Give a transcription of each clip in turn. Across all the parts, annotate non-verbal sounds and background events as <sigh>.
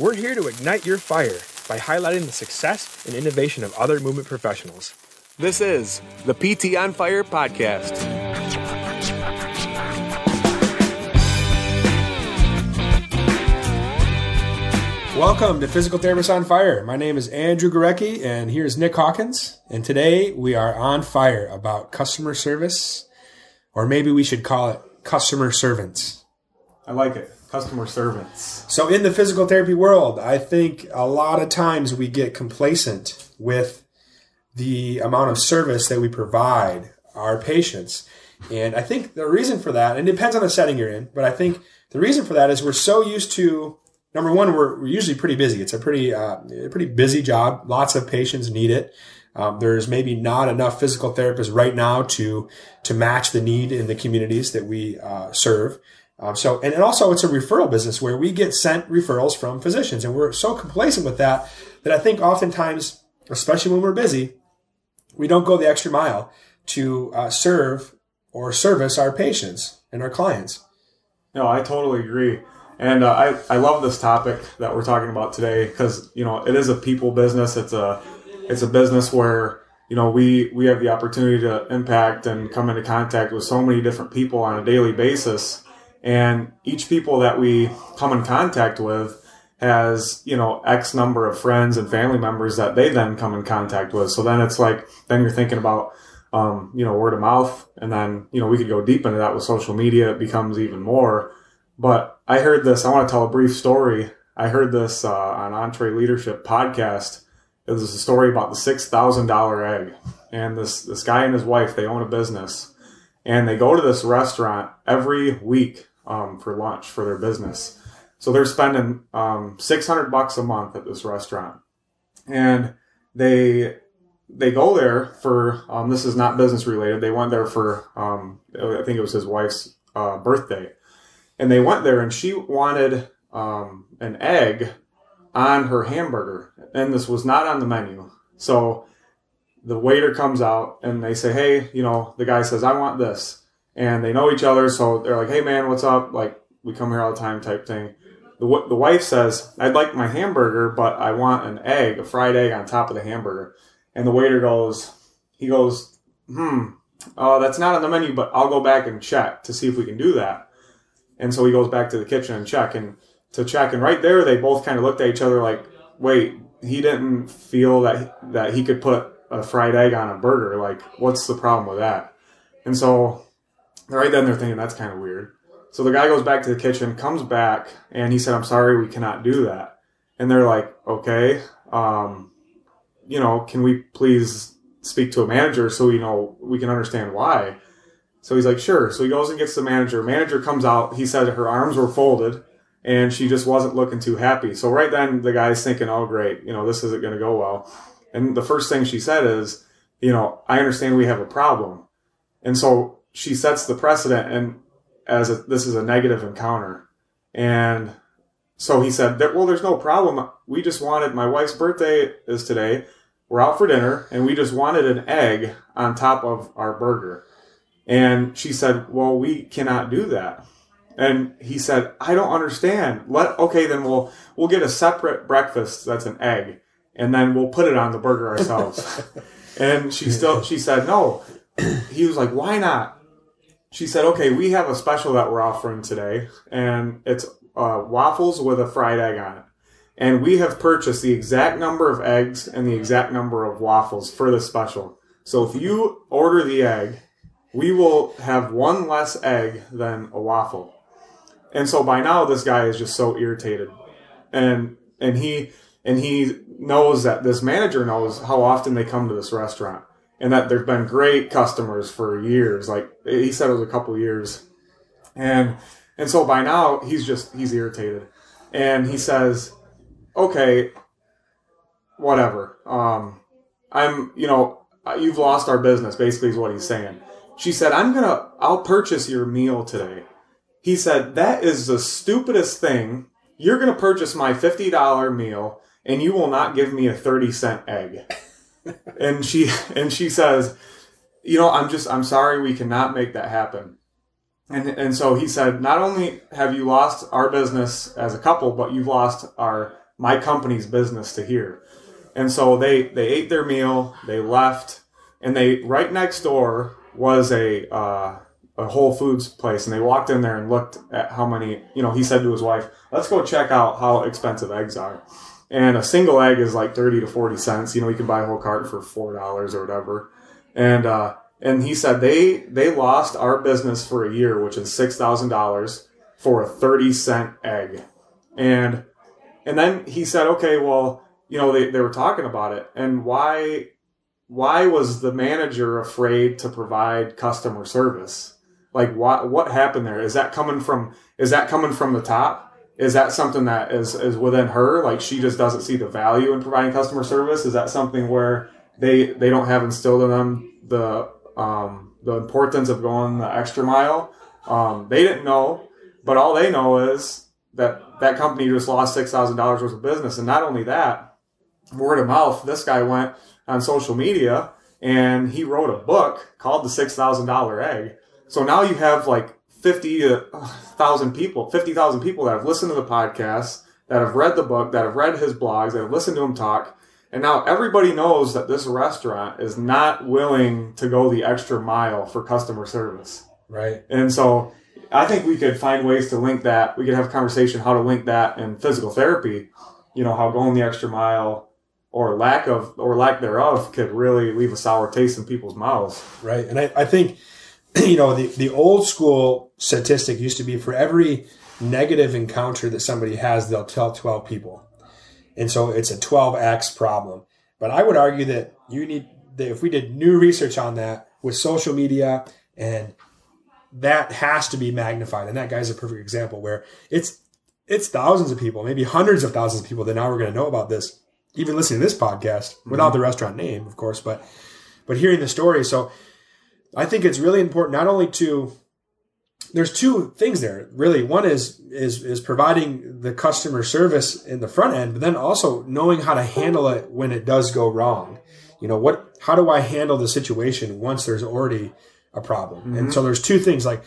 We're here to ignite your fire by highlighting the success and innovation of other movement professionals. This is the PT on Fire podcast. Welcome to Physical Therapists on Fire. My name is Andrew Gorecki, and here's Nick Hawkins. And today we are on fire about customer service, or maybe we should call it customer servants. I like it. Customer servants. So, in the physical therapy world, I think a lot of times we get complacent with the amount of service that we provide our patients. And I think the reason for that, and it depends on the setting you're in, but I think the reason for that is we're so used to number one, we're, we're usually pretty busy. It's a pretty uh, pretty busy job. Lots of patients need it. Um, there's maybe not enough physical therapists right now to to match the need in the communities that we uh, serve. Um, so, and, and also it's a referral business where we get sent referrals from physicians, and we're so complacent with that that I think oftentimes, especially when we're busy, we don't go the extra mile to uh, serve or service our patients and our clients. No, I totally agree. And uh, I, I love this topic that we're talking about today because you know it is a people business. It's a it's a business where you know we we have the opportunity to impact and come into contact with so many different people on a daily basis, and each people that we come in contact with has you know x number of friends and family members that they then come in contact with. So then it's like then you're thinking about um, you know word of mouth, and then you know we could go deep into that with social media. It becomes even more. But I heard this. I want to tell a brief story. I heard this uh, on EntreLeadership podcast. It was a story about the six thousand dollar egg, and this this guy and his wife they own a business, and they go to this restaurant every week um, for lunch for their business. So they're spending um, six hundred bucks a month at this restaurant, and they they go there for um, this is not business related. They went there for um, I think it was his wife's uh, birthday. And they went there and she wanted um, an egg on her hamburger. And this was not on the menu. So the waiter comes out and they say hey you know the guy says i want this and they know each other so they're like hey man what's up like we come here all the time type thing the, the wife says i'd like my hamburger but i want an egg a fried egg on top of the hamburger and the waiter goes he goes hmm uh, that's not on the menu but i'll go back and check to see if we can do that and so he goes back to the kitchen and check and to check. And right there, they both kind of looked at each other like, wait, he didn't feel that, that he could put a fried egg on a burger. Like, what's the problem with that? And so right then they're thinking that's kind of weird. So the guy goes back to the kitchen, comes back, and he said, I'm sorry, we cannot do that. And they're like, okay, um, you know, can we please speak to a manager so we know we can understand why? So he's like, sure. So he goes and gets the manager. Manager comes out. He said her arms were folded and she just wasn't looking too happy. So right then the guy's thinking, oh, great. You know, this isn't going to go well. And the first thing she said is, you know, I understand we have a problem. And so she sets the precedent and as a, this is a negative encounter. And so he said, well, there's no problem. We just wanted, my wife's birthday is today. We're out for dinner and we just wanted an egg on top of our burger. And she said, Well, we cannot do that. And he said, I don't understand. Let okay, then we'll we'll get a separate breakfast that's an egg, and then we'll put it on the burger ourselves. <laughs> and she still she said no. He was like, Why not? She said, Okay, we have a special that we're offering today, and it's uh, waffles with a fried egg on it. And we have purchased the exact number of eggs and the exact number of waffles for the special. So if you order the egg we will have one less egg than a waffle. And so by now this guy is just so irritated. And and he and he knows that this manager knows how often they come to this restaurant and that there've been great customers for years. Like he said it was a couple years. And and so by now he's just he's irritated. And he says, "Okay, whatever. Um I'm, you know, you've lost our business basically is what he's saying." She said, I'm gonna, I'll purchase your meal today. He said, that is the stupidest thing. You're gonna purchase my $50 meal and you will not give me a 30 cent egg. And she, and she says, you know, I'm just, I'm sorry we cannot make that happen. And, and so he said, not only have you lost our business as a couple, but you've lost our my company's business to here. And so they they ate their meal, they left, and they right next door was a uh, a Whole Foods place, and they walked in there and looked at how many. You know, he said to his wife, "Let's go check out how expensive eggs are." And a single egg is like thirty to forty cents. You know, you can buy a whole cart for four dollars or whatever. And uh, and he said they they lost our business for a year, which is six thousand dollars for a thirty cent egg. And and then he said, okay, well, you know, they, they were talking about it, and why why was the manager afraid to provide customer service? Like what what happened there? Is that coming from is that coming from the top? Is that something that is is within her? Like she just doesn't see the value in providing customer service? Is that something where they they don't have instilled in them the um, the importance of going the extra mile? Um, they didn't know, but all they know is that that company just lost six thousand dollars worth of business, and not only that, word of mouth. This guy went on social media and he wrote a book called The Six Thousand Dollar Egg. So now you have like fifty uh, thousand people, fifty thousand people that have listened to the podcast, that have read the book, that have read his blogs, that have listened to him talk. And now everybody knows that this restaurant is not willing to go the extra mile for customer service. Right. And so I think we could find ways to link that. We could have a conversation how to link that in physical therapy. You know, how going the extra mile or lack of or lack thereof could really leave a sour taste in people's mouths. Right. And I, I think, <clears throat> you know, the, the old school statistic used to be for every negative encounter that somebody has, they'll tell 12 people. And so it's a 12x problem. But I would argue that you need that if we did new research on that with social media and that has to be magnified. And that guy's a perfect example where it's it's thousands of people, maybe hundreds of thousands of people that now we're going to know about this, even listening to this podcast without Mm-hmm. the restaurant name, of course, but but hearing the story. So I think it's really important not only to there's two things there really. One is is is providing the customer service in the front end but then also knowing how to handle it when it does go wrong. You know what how do i handle the situation once there's already a problem? And mm-hmm. so there's two things like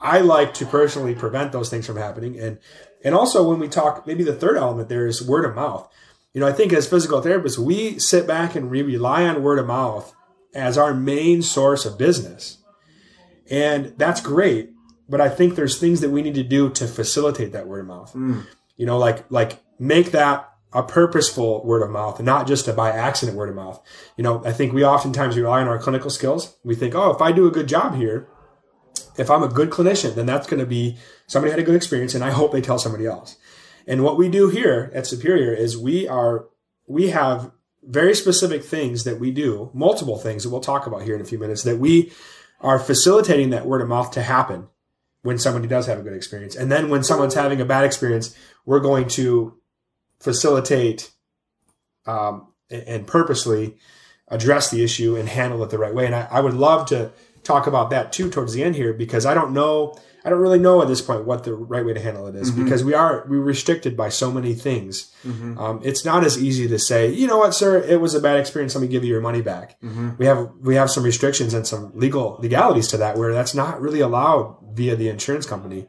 i like to personally prevent those things from happening and and also when we talk maybe the third element there is word of mouth. You know i think as physical therapists we sit back and we rely on word of mouth as our main source of business and that's great but I think there's things that we need to do to facilitate that word of mouth. Mm. You know, like like make that a purposeful word of mouth, not just a by accident word of mouth. You know, I think we oftentimes rely on our clinical skills. We think, oh, if I do a good job here, if I'm a good clinician, then that's going to be somebody had a good experience, and I hope they tell somebody else. And what we do here at Superior is we are we have very specific things that we do, multiple things that we'll talk about here in a few minutes that we are facilitating that word of mouth to happen when somebody does have a good experience. And then when someone's having a bad experience, we're going to facilitate um, and, purposely address the issue and handle it the right way. And I, I would love to talk about that too towards the end here because I don't know, I don't really know at this point what the right way to handle it is because we are we're restricted by so many things. Um, it's not as easy to say, you know what, sir, it was a bad experience. Let me give you your money back. We have we have some restrictions and some legal legalities to that where that's not really allowed via the insurance company.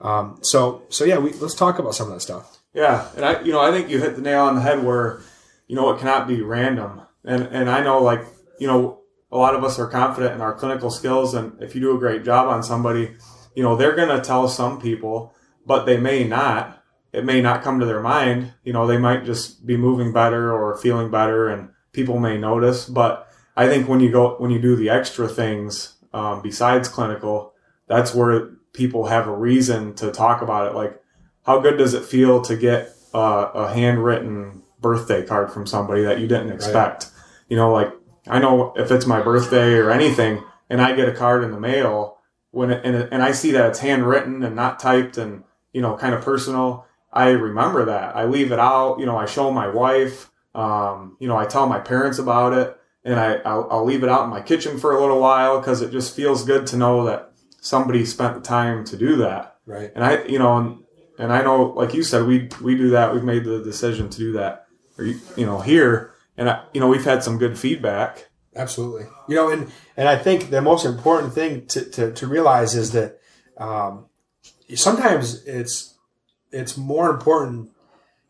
Um, so so yeah, we, let's talk about some of that stuff. Yeah, and I, you know, I think you hit the nail on the head where, you know, it cannot be random. And and I know, like, you know, a lot of us are confident in our clinical skills, and if you do a great job on somebody, you know, they're gonna tell some people, but they may not. It may not come to their mind. You know, they might just be moving better or feeling better, and people may notice. But I think when you go when you do the extra things um, besides clinical, that's where people have a reason to talk about it. Like, how good does it feel to get uh, a handwritten birthday card from somebody that you didn't expect? You know, like I know if it's my birthday or anything, and I get a card in the mail when it, and, and I see that it's handwritten and not typed and you know kind of personal. I remember that. I leave it out. You know, I show my wife. Um, you know, I tell my parents about it, and I I'll, I'll leave it out in my kitchen for a little while because it just feels good to know that somebody spent the time to do that. Right. And I, you know, and, and I know, like you said, we we do that. We've made the decision to do that, or you, you know, here, and I, you know, we've had some good feedback. Absolutely. You know, and and I think the most important thing to, to, to realize is that um, sometimes it's it's more important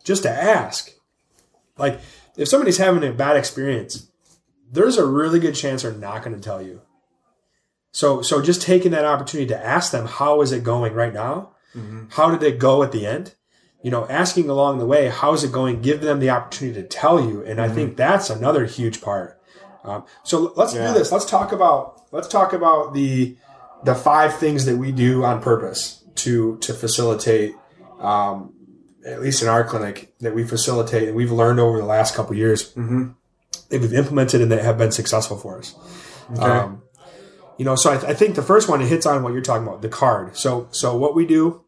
just to ask. like if somebody's having a bad experience, there's a really good chance they're not going to tell you. So so just taking that opportunity to ask them how is it going right now? How did it go at the end? You know, asking along the way, how's it going? Give them the opportunity to tell you, and I think that's another huge part. Um, so let's Yeah. do this. Let's talk about let's talk about the the five things that we do on purpose to to facilitate um, at least in our clinic that we facilitate and we've learned over the last couple of years that we've implemented and that have been successful for us. Um, you know, so I, I think the first one it hits on what you're talking about, the card. So, so what we do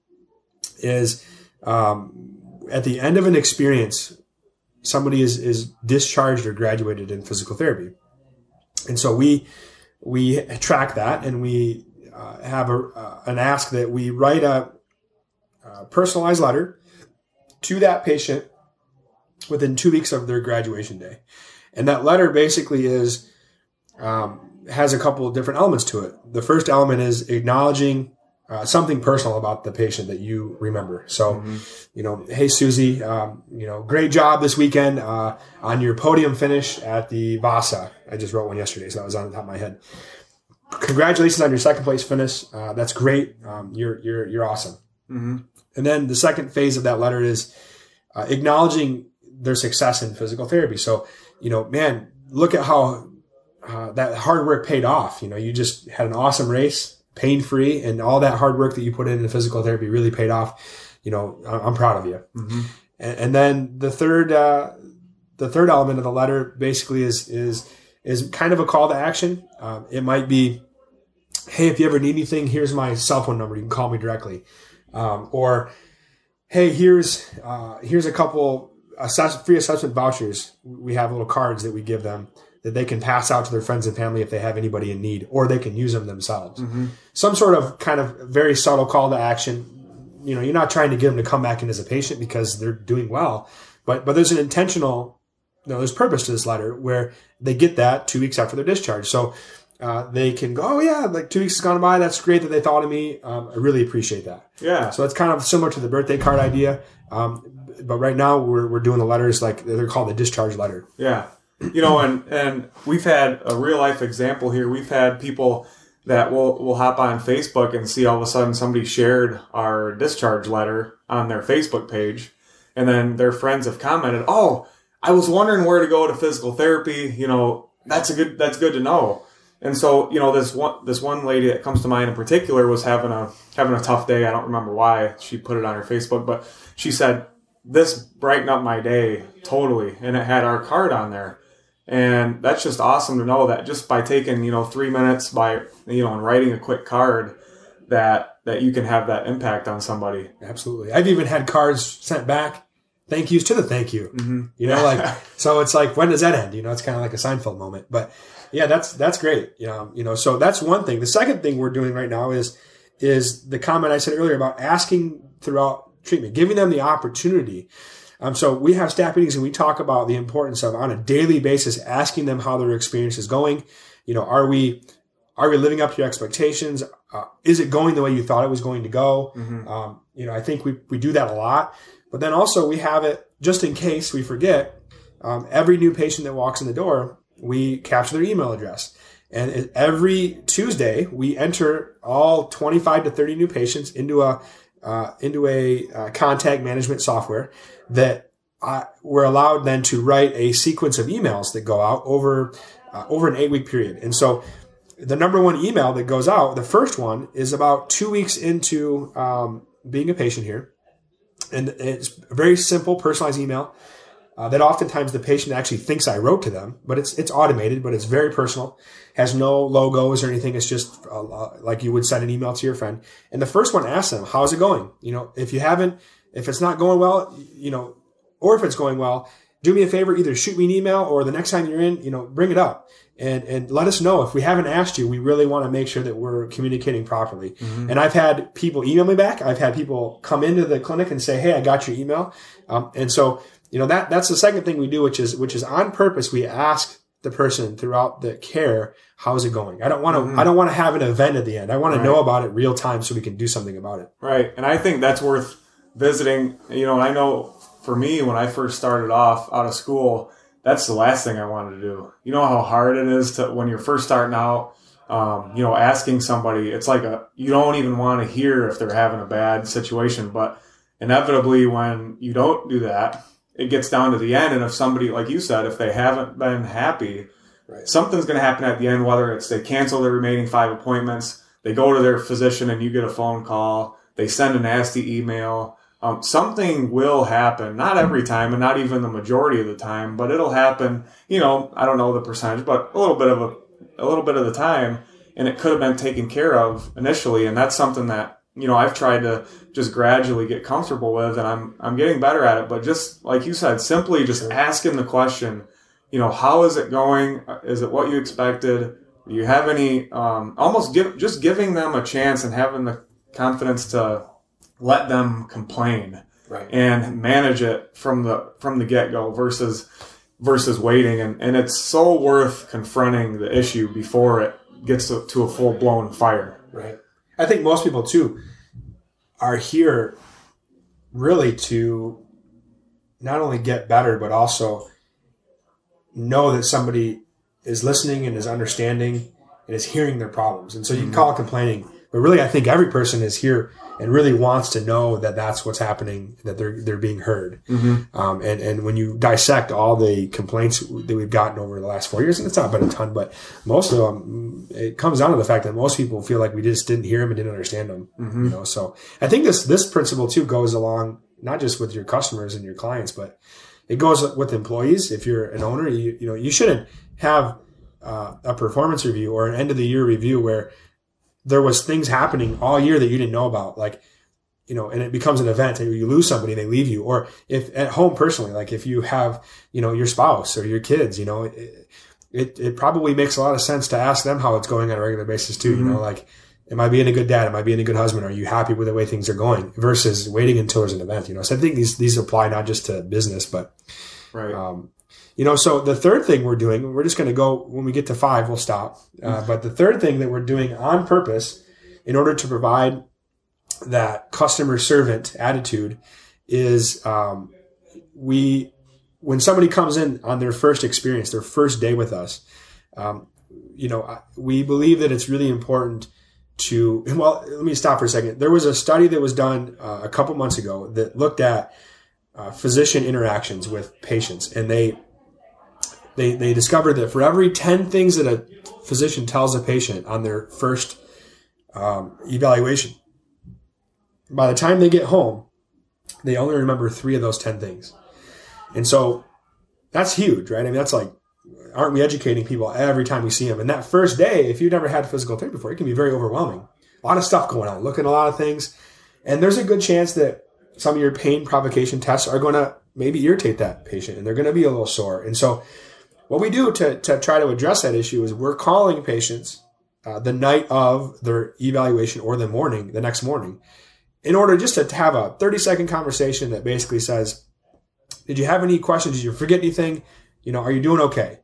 is um, at the end of an experience, somebody is is discharged or graduated in physical therapy, and so we we track that and we uh, have a, uh, an ask that we write a, a personalized letter to that patient within two weeks of their graduation day, and that letter basically is um, has a couple of different elements to it. The first element is acknowledging uh, something personal about the patient that you remember. So, you know, hey Susie, um, you know, great job this weekend uh, on your podium finish at the Vasa. I just wrote one yesterday, so that was on the top of my head. Congratulations on your second place finish. Uh, that's great. Um, you're you're you're awesome. And then the second phase of that letter is uh, acknowledging their success in physical therapy. So, you know, man, look at how uh, that hard work paid off. You know, you just had an awesome race, pain free, and all that hard work that you put into physical therapy really paid off. You know, I'm proud of you. And, and then the third, uh, the third element of the letter basically is is is kind of a call to action. Um, it might be, hey, if you ever need anything, here's my cell phone number. You can call me directly. Um, or, hey, here's uh, here's a couple assess- free assessment vouchers. We have little cards that we give them that they can pass out to their friends and family if they have anybody in need, or they can use them themselves. Some sort of kind of very subtle call to action. You know, you're not trying to get them to come back in as a patient because they're doing well, but but there's an intentional, you know, there's purpose to this letter where they get that two weeks after their discharge. So uh, they can go, oh yeah, like two weeks has gone by. That's great that they thought of me. Um, I really appreciate that. Yeah. So that's kind of similar to the birthday card idea. Um, but right now we're, we're doing the letters like they're called the discharge letter. Yeah. You know, and and we've had a real life example here. We've had people that will will hop on Facebook and see all of a sudden somebody shared our discharge letter on their Facebook page, and then their friends have commented, "Oh, I was wondering where to go to physical therapy. You know, that's a good that's good to know." And so, you know, this one this one lady that comes to mind in particular was having a having a tough day. I don't remember why she put it on her Facebook, but she said this brightened up my day totally, and it had our card on there. And that's just awesome to know that just by taking, you know, three minutes by, you know, and writing a quick card that, that you can have that impact on somebody. Absolutely. I've even had cards sent back. Thank yous to the thank you. Mm-hmm. You know, like <laughs> so it's like when does that end? You know, it's kind of like a Seinfeld moment. But yeah, that's that's great. You know, you know, so that's one thing. The second thing we're doing right now is is the comment I said earlier about asking throughout treatment, giving them the opportunity. Um, so we have staff meetings and we talk about the importance of on a daily basis asking them how their experience is going. You know, are we are we living up to your expectations? Uh, is it going the way you thought it was going to go? Um, you know, I think we, we do that a lot, but then also we have it just in case we forget. Um, every new patient that walks in the door, we capture their email address. And every Tuesday, we enter all 25 to 30 new patients into a uh, into a uh, contact management software that uh, we're allowed then to write a sequence of emails that go out over uh, over an eight week period. And so the number one email that goes out, the first one is about two weeks into um, being a patient here. And it's a very simple, personalized email uh, that oftentimes the patient actually thinks I wrote to them, but it's it's automated, but it's very personal, has no logos or anything. It's just uh, uh, like you would send an email to your friend. And the first one asks them, "How's it going?" You know, if you haven't, if it's not going well, you know, or if it's going well, do me a favor, either shoot me an email or the next time you're in, you know, bring it up and and let us know if we haven't asked you. We really want to make sure that we're communicating properly. And I've had people email me back. I've had people come into the clinic and say, "Hey, I got your email," um, and so you know that that's the second thing we do, which is which is on purpose. We ask the person throughout the care, "How's it going?" I don't want to. I don't want to have an event at the end. I want to know about it real time so we can do something about it. Right. And I think that's worth visiting. You know, I know for me, when I first started off out of school, that's the last thing I wanted to do. You know how hard it is to when you're first starting out. Um, you know, asking somebody, it's like a you don't even want to hear if they're having a bad situation, but inevitably when you don't do that, it gets down to the end. And if somebody, like you said, if they haven't been happy, Right. something's going to happen at the end. Whether it's they cancel their remaining five appointments, they go to their physician and you get a phone call, they send a nasty email. Um, something will happen, not every time and not even the majority of the time, but it'll happen, you know, I don't know the percentage, but a little bit of a, a little bit of the time. And it could have been taken care of initially. And that's something that, you know, I've tried to just gradually get comfortable with and I'm, I'm getting better at it. But just like you said, simply just asking the question, you know, how is it going? Is it what you expected? Do you have any, um, almost give, just giving them a chance and having the confidence to let them complain Right. and manage it from the from the get go versus versus waiting and, and it's so worth confronting the issue before it gets to, to a full blown fire. Right. I think most people too are here really to not only get better, but also know that somebody is listening and is understanding and is hearing their problems. And so you can mm-hmm. call it complaining, but really, I think every person is here and really wants to know that that's what's happening, that they're they're being heard. Um, and and when you dissect all the complaints that we've gotten over the last four years, and it's not been a ton, but most of them, it comes down to the fact that most people feel like we just didn't hear them and didn't understand them. You know, so I think this this principle too goes along not just with your customers and your clients, but it goes with employees. If you're an owner, you you know you shouldn't have uh, a performance review or an end of the year review where there was things happening all year that you didn't know about, like you know, and it becomes an event and you lose somebody, they leave you. Or if at home personally, like if you have, you know, your spouse or your kids, you know, it, it, it probably makes a lot of sense to ask them how it's going on a regular basis too. You know, like, am I being a good dad? Am I being a good husband? Are you happy with the way things are going versus waiting until there's an event? You know, so I think these, these apply not just to business, but Right. um, you know, so the third thing we're doing, we're just going to go when we get to five, we'll stop. Uh, but the third thing that we're doing on purpose in order to provide that customer servant attitude is um, we, when somebody comes in on their first experience, their first day with us, um, you know, we believe that it's really important to, <laughs> well, let me stop for a second. There was a study that was done uh, a couple months ago that looked at uh, physician interactions with patients, and they they they discovered that for every ten things that a physician tells a patient on their first um, evaluation, by the time they get home, they only remember three of those ten things, and so that's huge, right? I mean, that's like, aren't we educating people every time we see them? And that first day, if you've never had physical therapy before, it can be very overwhelming. A lot of stuff going on, looking at a lot of things, and there's a good chance that some of your pain provocation tests are going to maybe irritate that patient and they're going to be a little sore. And so, what we do to, to try to address that issue is we're calling patients uh, the night of their evaluation or the morning, the next morning, in order just to have a 30 second conversation that basically says, Did you have any questions? Did you forget anything? You know, are you doing okay?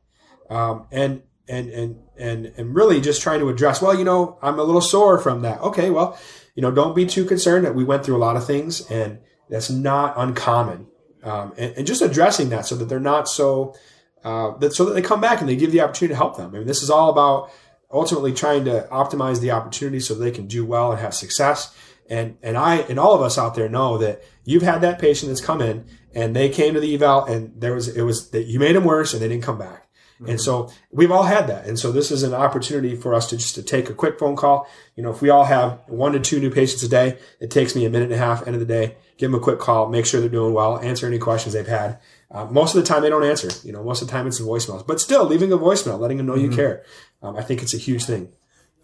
Um, and and and and and really just trying to address. Well, you know, I'm a little sore from that. Okay, well, you know, don't be too concerned that we went through a lot of things, and that's not uncommon. Um, and, and just addressing that so that they're not so uh, that so that they come back and they give the opportunity to help them. I mean, this is all about ultimately trying to optimize the opportunity so they can do well and have success. And and I and all of us out there know that you've had that patient that's come in and they came to the eval and there was it was that you made them worse and they didn't come back. And so we've all had that. And so this is an opportunity for us to just to take a quick phone call. You know, if we all have one to two new patients a day, it takes me a minute and a half end of the day, give them a quick call, make sure they're doing well, answer any questions they've had. Uh, most of the time they don't answer. You know, most of the time it's a voicemail, but still leaving a voicemail, letting them know you care. Um, I think it's a huge thing.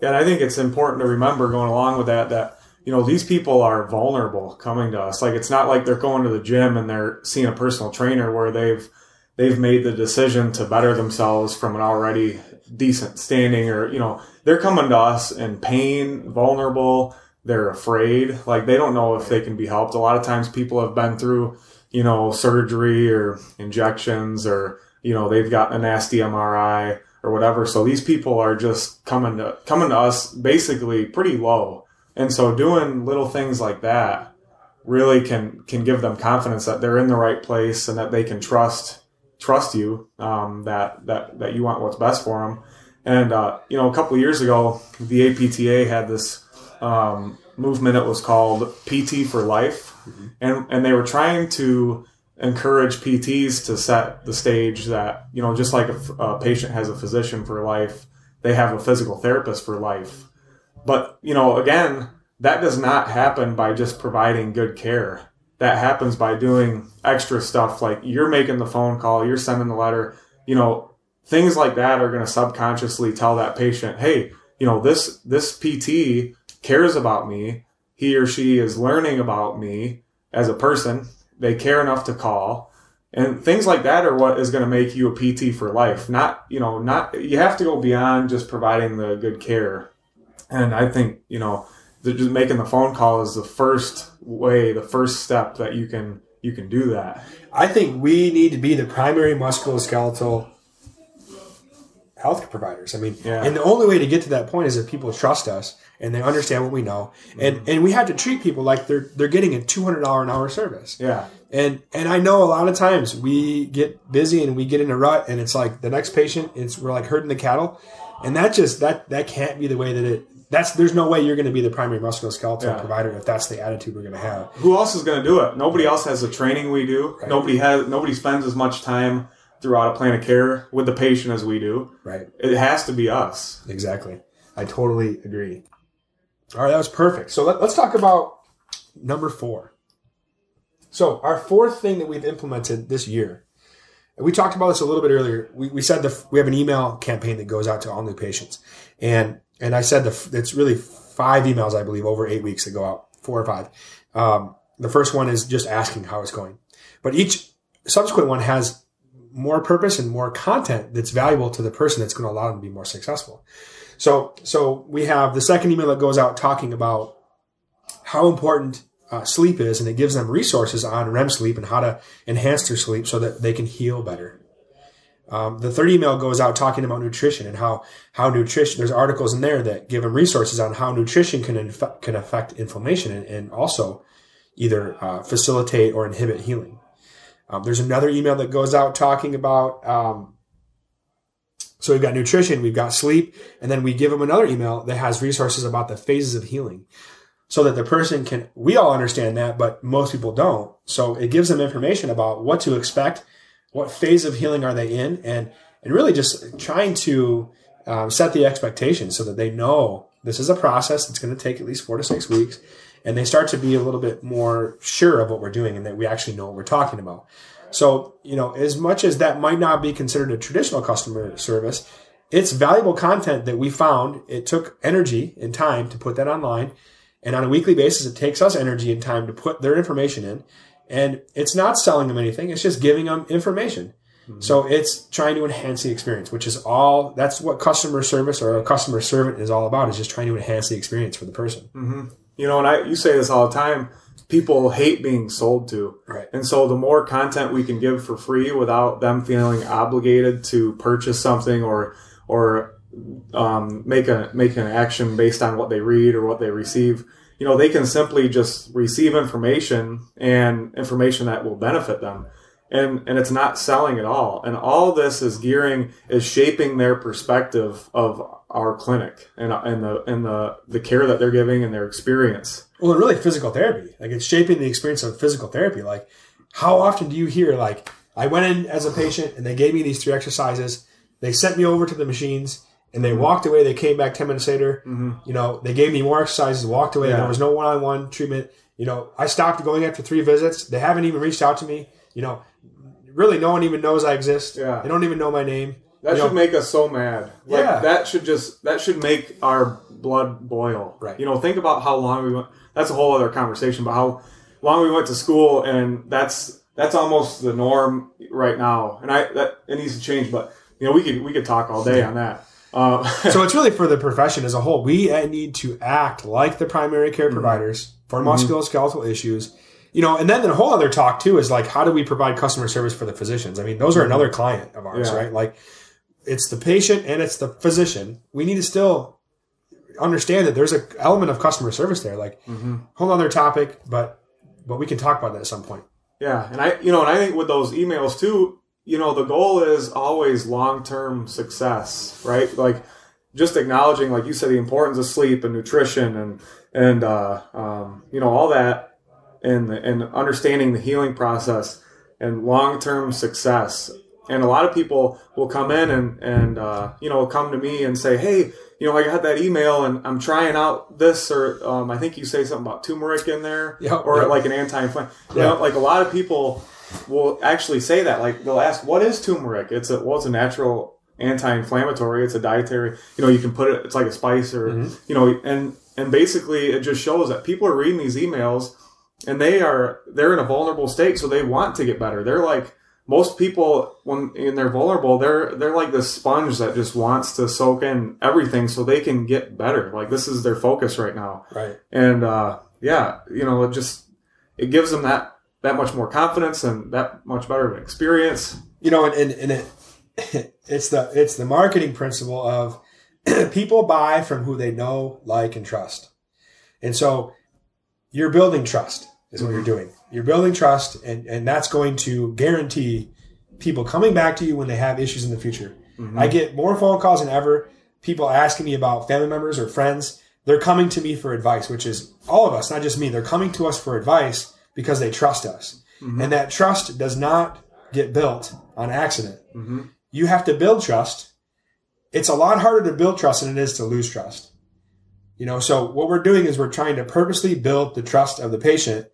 Yeah, and I think it's important to remember going along with that that you know these people are vulnerable coming to us. Like it's not like they're going to the gym and they're seeing a personal trainer where they've they've made the decision to better themselves from an already decent standing or you know they're coming to us in pain, vulnerable, they're afraid, like they don't know if they can be helped. A lot of times people have been through, you know, surgery or injections or you know, they've got a nasty MRI or whatever. So these people are just coming to coming to us basically pretty low. And so doing little things like that really can can give them confidence that they're in the right place and that they can trust trust you um, that that that you want what's best for them. And uh, you know, a couple years ago, the APTA had this um, movement. It was called PT for Life, Mm-hmm. and and they were trying to encourage PTs to set the stage that you know, just like a, a patient has a physician for life, they have a physical therapist for life. But you know, again, that does not happen by just providing good care. That happens by doing extra stuff like you're making the phone call, you're sending the letter, you know, things like that are going to subconsciously tell that patient, "Hey, you know, this this PT cares about me. He or she is learning about me as a person. They care enough to call." And things like that are what is going to make you a PT for life. Not, you know, not you have to go beyond just providing the good care. And I think, you know, just making the phone call is the first way, the first step that you can you can do that. I think we need to be the primary musculoskeletal health providers. I mean, Yeah. and the only way to get to that point is if people trust us and they understand what we know, and mm-hmm. and we have to treat people like they're they're getting a two hundred dollar an hour service. Yeah. And and I know a lot of times we get busy and we get in a rut, and it's like the next patient, it's we're like herding the cattle, and that just that that can't be the way that it. That's there's no way you're going to be the primary musculoskeletal Yeah. provider if that's the attitude we're going to have. Who else is going to do it? Nobody else has the training we do. Right. Nobody has. Nobody spends as much time throughout a plan of care with the patient as we do. Right. It has to be us. Exactly. I totally agree. All right, that was perfect. So let, us talk about number four. So our fourth thing that we've implemented this year, and we talked about this a little bit earlier. We, we said the, we have an email campaign that goes out to all new patients, and and I said the, it's really five emails I believe over eight weeks that go out, four or five. Um, the first one is just asking how it's going, but each subsequent one has more purpose and more content that's valuable to the person that's going to allow them to be more successful. So, so we have the second email that goes out talking about how important uh, sleep is, and it gives them resources on REM sleep and how to enhance their sleep so that they can heal better. Um, the third email goes out talking about nutrition and how how nutrition. There's articles in there that give them resources on how nutrition can inf- can affect inflammation and, and also either uh, facilitate or inhibit healing. Um, there's another email that goes out talking about. Um, so we've got nutrition, we've got sleep, and then we give them another email that has resources about the phases of healing, so that the person can. We all understand that, but most people don't. So it gives them information about what to expect, what phase of healing are they in, and and really just trying to um, set the expectation so that they know this is a process that's going to take at least four to six weeks, and they start to be a little bit more sure of what we're doing and that we actually know what we're talking about. So, you know, as much as that might not be considered a traditional customer service, it's valuable content that we found. It took energy and time to put that online. And on a weekly basis, it takes us energy and time to put their information in. And it's not selling them anything, it's just giving them information. Hmm. So it's trying to enhance the experience, which is all that's what customer service or a customer servant is all about, is just trying to enhance the experience for the person. Mm-hmm. You know, and I you say this all the time. People hate being sold to. Right. And so the more content we can give for free without them feeling obligated to purchase something or or um, make a make an action based on what they read or what they receive, you know, they can simply just receive information and information that will benefit them. And and it's not selling at all. And all this is gearing is shaping their perspective of our clinic and and the and the the care that they're giving and their experience. Well, and really physical therapy. Like it's shaping the experience of physical therapy. Like how often do you hear like I went in as a patient and they gave me these three exercises. They sent me over to the machines and they mm-hmm. walked away. They came back 10 minutes later. Mm-hmm. You know, they gave me more exercises, walked away. Yeah. There was no one-on-one treatment. You know, I stopped going after three visits. They haven't even reached out to me. You know, really no one even knows I exist. Yeah. They don't even know my name. That You should know, make us so mad. Like Yeah. that should just that should make our blood boil. Right. You know, think about how long we went. That's a whole other conversation. But how long we went to school, and that's that's almost the norm right now. And I that it needs to change. But you know, we could we could talk all day on that. Uh, <laughs> so it's really for the profession as a whole. We uh, need to act like the primary care providers for musculoskeletal issues. You know, and then the whole other talk too is like, how do we provide customer service for the physicians? I mean, those are another client of ours, Yeah. right? Like, it's the patient and it's the physician. We need to still understand that there's an element of customer service there. Like, whole other topic, but but we can talk about that at some point. Yeah, and I, you know, and I think with those emails too, you know, the goal is always long term success, right? Like just acknowledging, like you said, the importance of sleep and nutrition and and uh, um, you know all that, and and understanding the healing process and long term success. And a lot of people will come in and and uh, you know come to me and say, hey, you know, I got that email and I'm trying out this, or um, I think you say something about turmeric in there, Yep, or yep. like an anti-inflammatory. You Yeah. know, like a lot of people will actually say that. Like they'll ask, "What is turmeric?" It's a well, it's a natural anti-inflammatory. It's a dietary. You know, you can put it. It's like a spice, or Mm-hmm. you know, and and basically it just shows that people are reading these emails and they are they're in a vulnerable state, so they want to get better. They're like most people when and they're vulnerable, they're they're like this sponge that just wants to soak in everything so they can get better. Like this is their focus right now Right. and uh, yeah, you know, it just it gives them that that much more confidence and that much better of an experience. you know, and, and, and it, <laughs> it's the it's the marketing principle of <clears throat> people buy from who they know, like, and trust. And so you're building trust is what you're doing. You're building trust, and, and that's going to guarantee people coming back to you when they have issues in the future. Mm-hmm. I get more phone calls than ever. People asking me about family members or friends. They're coming to me for advice, which is all of us, not just me. They're coming to us for advice because they trust us. Mm-hmm. And that trust does not get built on accident. Mm-hmm. You have to build trust. It's a lot harder to build trust than it is to lose trust. You know, so what we're doing is we're trying to purposely build the trust of the patient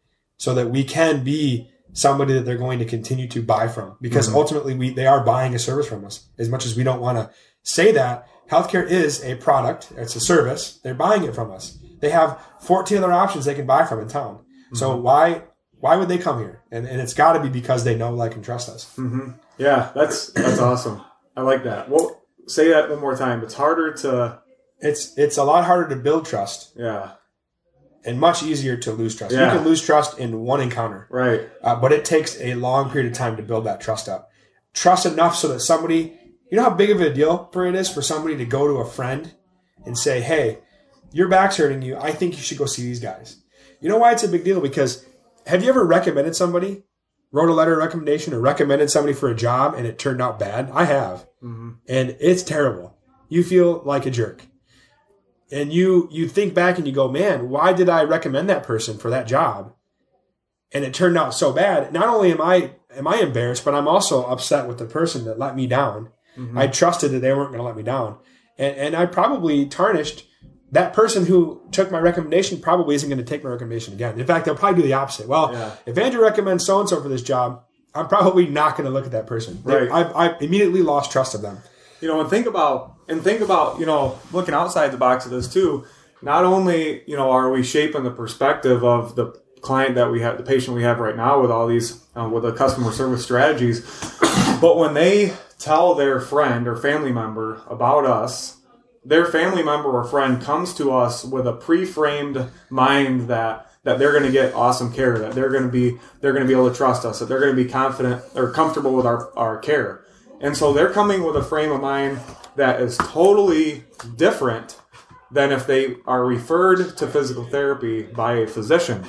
so that we can be somebody that they're going to continue to buy from. Because mm-hmm. ultimately we they are buying a service from us. As much as we don't want to say that healthcare is a product it's a service they're buying it from us. They have 14 other options they can buy from in town. So mm-hmm. why why would they come here? And, and it's got to be because they know like and trust us. Mm-hmm. Yeah, that's that's awesome. I like that. Well, say that one more time. It's harder to it's it's a lot harder to build trust. Yeah, and much easier to lose trust Yeah. you can lose trust in one encounter right. uh, but it takes a long period of time to build that trust up. Trust enough so that somebody, you know how big of a deal for it is for somebody to go to a friend and say, "Hey, your back's hurting you. I think you should go see these guys." You know why it's a big deal? Because have you ever recommended somebody, wrote a letter of recommendation, or recommended somebody for a job and it turned out bad? I have, and it's terrible. You feel like a jerk and you you think back and you go, man, why did I recommend that person for that job? And it turned out so bad. Not only am I am I embarrassed, but I'm also upset with the person that let me down. Mm-hmm. I trusted that they weren't going to let me down, and and I probably tarnished that person who took my recommendation. Probably isn't going to take my recommendation again. In fact, they'll probably do the opposite. Well, Yeah. if Andrew recommends so and so for this job, I'm probably not going to look at that person. Right. I've, I've immediately lost trust of them. You know, and think about and think about you know looking outside the box of this too. Not only you know are we shaping the perspective of the client that we have, the patient we have right now with all these uh, with the customer service strategies, <coughs> but when they tell their friend or family member about us, their family member or friend comes to us with a pre-framed mind that that they're going to get awesome care, that they're going to be they're going to be able to trust us, that they're going to be confident or comfortable with our our care, and so they're coming with a frame of mind that is totally different than if they are referred to physical therapy by a physician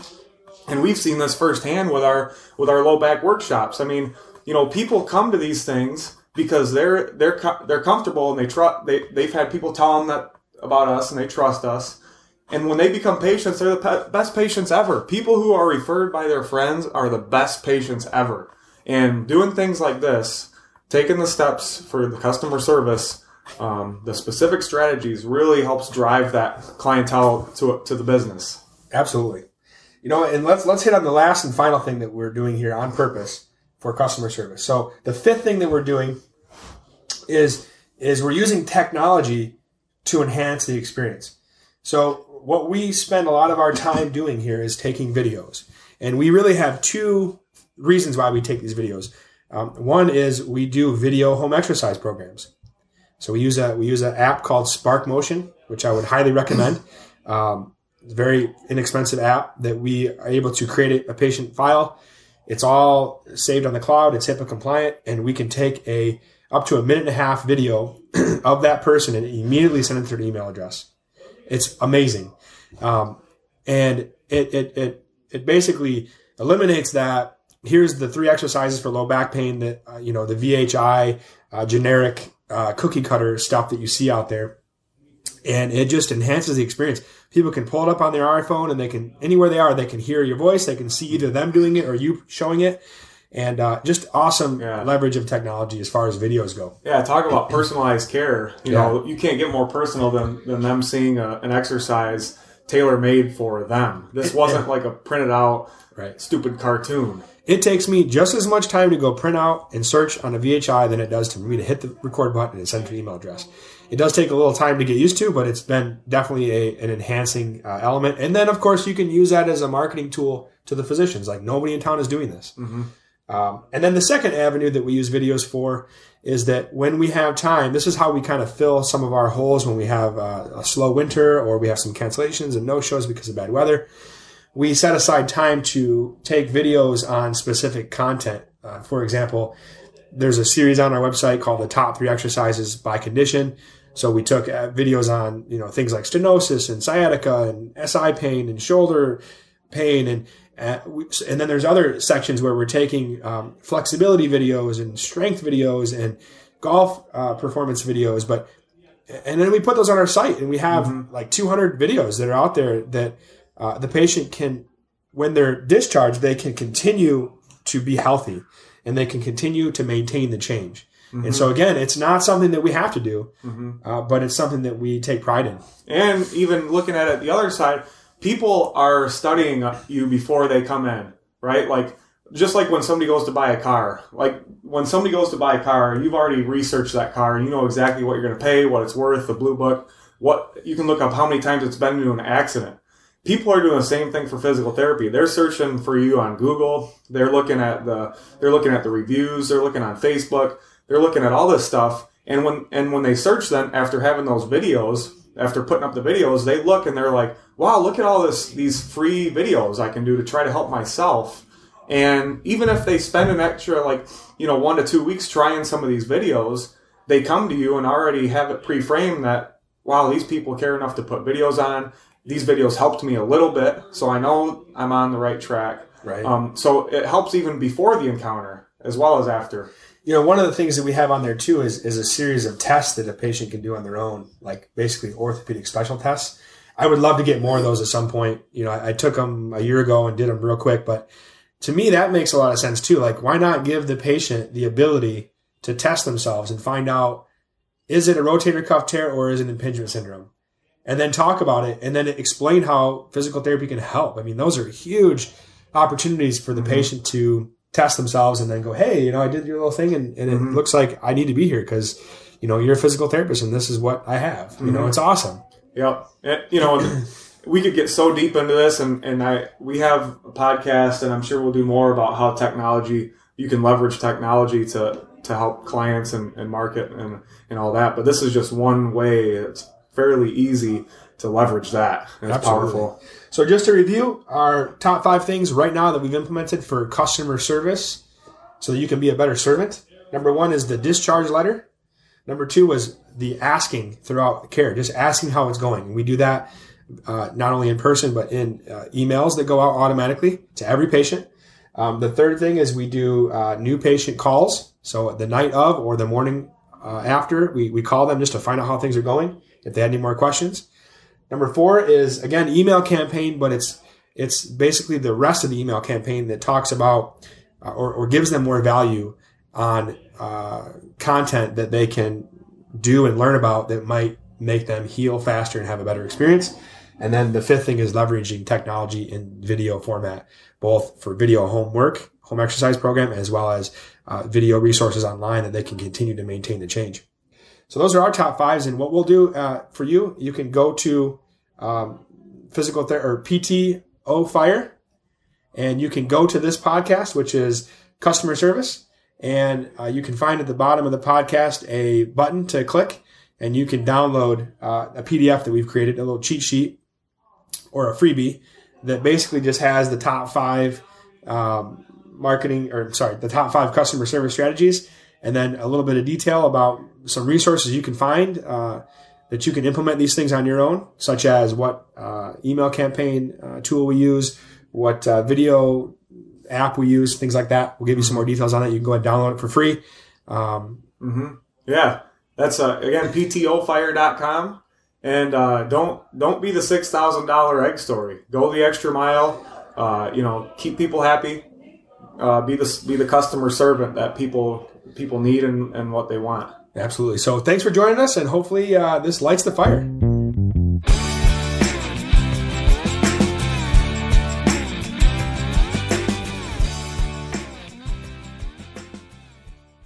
and we've seen this firsthand with our with our low back workshops. I mean, you know, people come to these things because they're they're they're comfortable and they trust they they've had people tell them that about us and they trust us. And when they become patients, they're the pe- best patients ever. People who are referred by their friends are the best patients ever. And doing things like this, taking the steps for the customer service, um, the specific strategies really helps drive that clientele to to the business. Absolutely. You know, and let's let's hit on the last and final thing that we're doing here on purpose for customer service. So the fifth thing that we're doing is is we're using technology to enhance the experience. So what we spend a lot of our time doing here is taking videos, and we really have two reasons why we take these videos. Um, one is we do video home exercise programs. So we use a we use an app called Spark Motion, which I would highly recommend. <clears throat> Um, very inexpensive app that we are able to create a patient file. It's all saved on the cloud. It's HIPAA compliant, and we can take a up to a minute and a half video <clears throat> of that person and immediately send it to their email address. It's amazing, um, and it it it it basically eliminates that. Here's the three exercises for low back pain that uh, you know the VHI uh, generic uh, cookie cutter stuff that you see out there, and it just enhances the experience. People can pull it up on their iPhone, and they can anywhere they are, they can hear your voice. They can see either them doing it or you showing it, and uh, just awesome Yeah. leverage of technology as far as videos go. Yeah, talk about <clears throat> personalized care. You Yeah. know, you can't get more personal than, than them seeing a, an exercise tailor made for them. This <clears throat> wasn't like a printed out Right. stupid cartoon. It takes me just as much time to go print out and search on a VHI than it does to me to hit the record button and send to an email address. It does take a little time to get used to, but it's been definitely a, an enhancing uh, element. And then, of course, you can use that as a marketing tool to the physicians. Like nobody in town is doing this. Um, and then the second avenue that we use videos for is that when we have time, this is how we kind of fill some of our holes when we have uh, a slow winter or we have some cancellations and no shows because of bad weather we set aside time to take videos on specific content. Uh, for example, there's a series on our website called the top three exercises by condition. So we took uh, videos on you know things like stenosis and sciatica and SI pain and shoulder pain and uh, we, and then there's other sections where we're taking um, flexibility videos and strength videos and golf uh, performance videos. But and then we put those on our site and we have like 200 videos that are out there that uh, the patient can when they're discharged they can continue to be healthy and they can continue to maintain the change. And so again it's not something that we have to do uh, but it's something that we take pride in. And even looking at it the other side, people are studying you before they come in, right? Like just like when somebody goes to buy a car, like when somebody goes to buy a car, you've already researched that car. And you know exactly what you're going to pay, what it's worth, the blue book, what you can look up how many times it's been into an accident. People are doing the same thing for physical therapy. They're searching for you on Google. They're looking at the they're looking at the reviews. They're looking on Facebook. They're looking at all this stuff. And when and when they search them after having those videos, after putting up the videos, they look and they're like, "Wow, look at all this these free videos I can do to try to help myself." And even if they spend an extra like, you know, 1 to 2 weeks trying some of these videos, they come to you and already have it pre-framed that wow, these people care enough to put videos on. These videos helped me a little bit, so I know I'm on the right track. Right. Um, so it helps even before the encounter as well as after. you know one of the things that we have on there too is, is a series of tests that a patient can do on their own like basically orthopedic special tests i would love to get more of those at some point you know i, I took them a year ago and did them real quick but to me that makes a lot of sense too like why not give the patient the ability to test themselves and find out is it a rotator cuff tear or is it impingement syndrome and then talk about it and then explain how physical therapy can help i mean those are huge opportunities for the mm-hmm. patient to test themselves and then go hey you know i did your little thing and, and it mm-hmm. looks like i need to be here because you know you're a physical therapist and this is what i have you know mm-hmm. it's awesome Yep. And, you know, we could get so deep into this, and, and I we have a podcast, and I'm sure we'll do more about how technology you can leverage technology to to help clients and, and market and and all that. But this is just one way. It's fairly easy to leverage that. And it's Absolutely. powerful. So just to review our top five things right now that we've implemented for customer service so that you can be a better servant. Number one is the discharge letter. Number two was the asking throughout care, just asking how it's going. We do that uh, not only in person, but in uh, emails that go out automatically to every patient. Um, the third thing is we do uh, new patient calls. So the night of or the morning uh, after, we, we call them just to find out how things are going, if they had any more questions. Number four is again email campaign, but it's it's basically the rest of the email campaign that talks about uh, or, or gives them more value on uh, content that they can do and learn about that might make them heal faster and have a better experience. And then the fifth thing is leveraging technology in video format, both for video homework, home exercise program, as well as uh, video resources online that they can continue to maintain the change. So those are our top fives. And what we'll do uh, for you, you can go to um, physical therapy or PTO Fire, and you can go to this podcast, which is customer service, and uh, you can find at the bottom of the podcast a button to click, and you can download uh, a PDF that we've created, a little cheat sheet or a freebie that basically just has the top five um, marketing or sorry, the top five customer service strategies, and then a little bit of detail about some resources you can find uh, that you can implement these things on your own, such as what uh, email campaign uh, tool we use, what uh, video app we use, things like that. We'll give you some more details on that. You can go ahead and download it for free. Um, Yeah, that's uh, again ptofire.com. And uh, don't don't be the six thousand dollar egg story. Go the extra mile. Uh, you know, keep people happy. Uh, be the be the customer servant that people people need and, and what they want. Absolutely. So thanks for joining us, and hopefully uh, this lights the fire.